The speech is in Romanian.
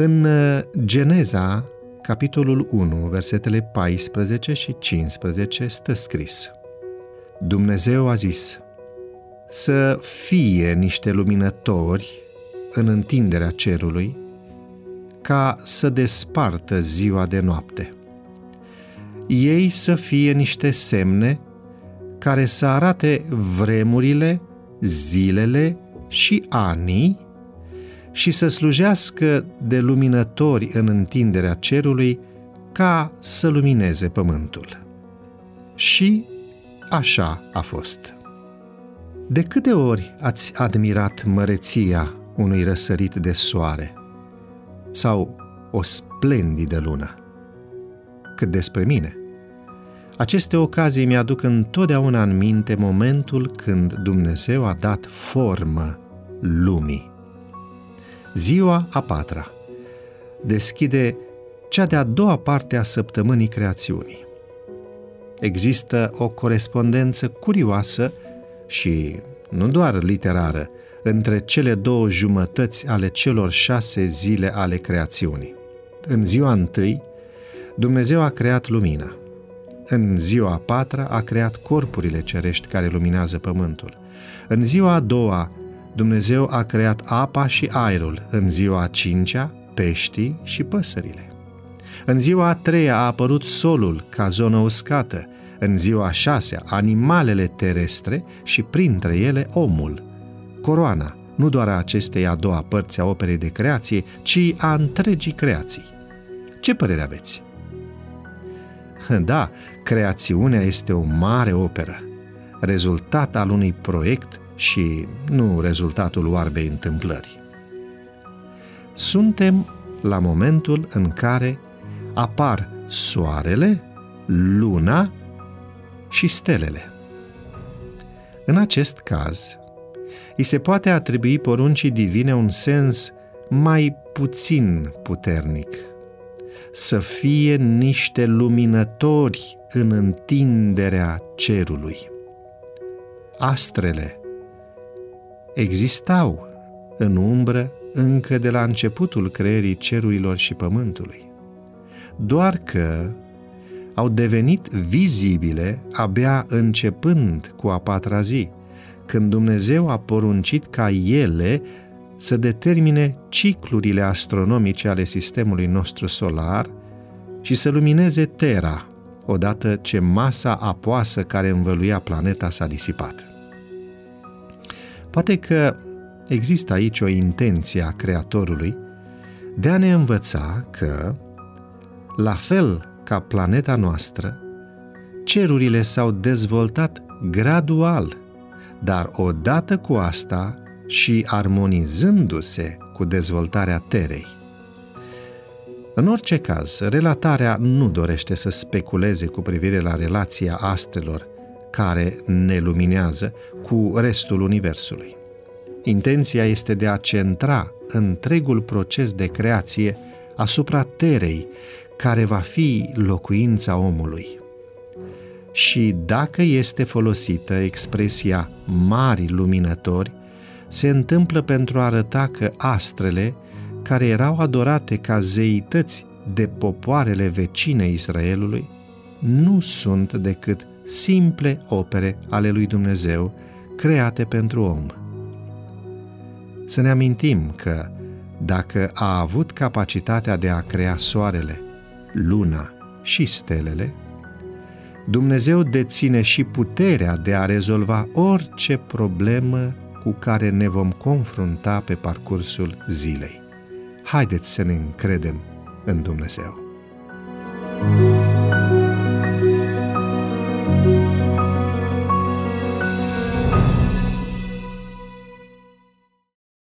În uh, Geneza, capitolul 1, versetele 14 și 15, stă scris Dumnezeu a zis să fie niște luminători în întinderea cerului ca să despartă ziua de noapte. Ei să fie niște semne care să arate vremurile, zilele și anii și să slujească de luminători în întinderea cerului ca să lumineze pământul. Și așa a fost. De câte ori ați admirat măreția unui răsărit de soare sau o splendidă lună? Cât despre mine, aceste ocazii mi-aduc întotdeauna în minte momentul când Dumnezeu a dat formă lumii. Ziua a patra deschide cea de-a doua parte a săptămânii creațiunii. Există o corespondență curioasă și nu doar literară între cele două jumătăți ale celor șase zile ale creațiunii. În ziua întâi, Dumnezeu a creat lumina. În ziua a patra a creat corpurile cerești care luminează pământul. În ziua a doua, Dumnezeu a creat apa și aerul, în ziua a cincea, peștii și păsările. În ziua a treia a apărut solul ca zonă uscată, în ziua a șasea animalele terestre și printre ele omul. Coroana, nu doar a acestei a doua părți a operei de creație, ci a întregii creații. Ce părere aveți? Da, creațiunea este o mare operă, rezultat al unui proiect și nu rezultatul oarbei întâmplări. Suntem la momentul în care apar soarele, luna și stelele. În acest caz, îi se poate atribui poruncii divine un sens mai puțin puternic. Să fie niște luminători în întinderea cerului. Astrele existau în umbră încă de la începutul creierii cerurilor și pământului. Doar că au devenit vizibile abia începând cu a patra zi, când Dumnezeu a poruncit ca ele să determine ciclurile astronomice ale sistemului nostru solar și să lumineze Terra, odată ce masa apoasă care învăluia planeta s-a disipat. Poate că există aici o intenție a Creatorului de a ne învăța că, la fel ca planeta noastră, cerurile s-au dezvoltat gradual, dar odată cu asta și armonizându-se cu dezvoltarea Terei. În orice caz, relatarea nu dorește să speculeze cu privire la relația astrelor care ne luminează cu restul Universului. Intenția este de a centra întregul proces de creație asupra Terei, care va fi locuința omului. Și dacă este folosită expresia mari luminători, se întâmplă pentru a arăta că astrele, care erau adorate ca zeități de popoarele vecine Israelului, nu sunt decât simple opere ale lui Dumnezeu create pentru om. Să ne amintim că dacă a avut capacitatea de a crea soarele, luna și stelele, Dumnezeu deține și puterea de a rezolva orice problemă cu care ne vom confrunta pe parcursul zilei. Haideți să ne încredem în Dumnezeu. thank you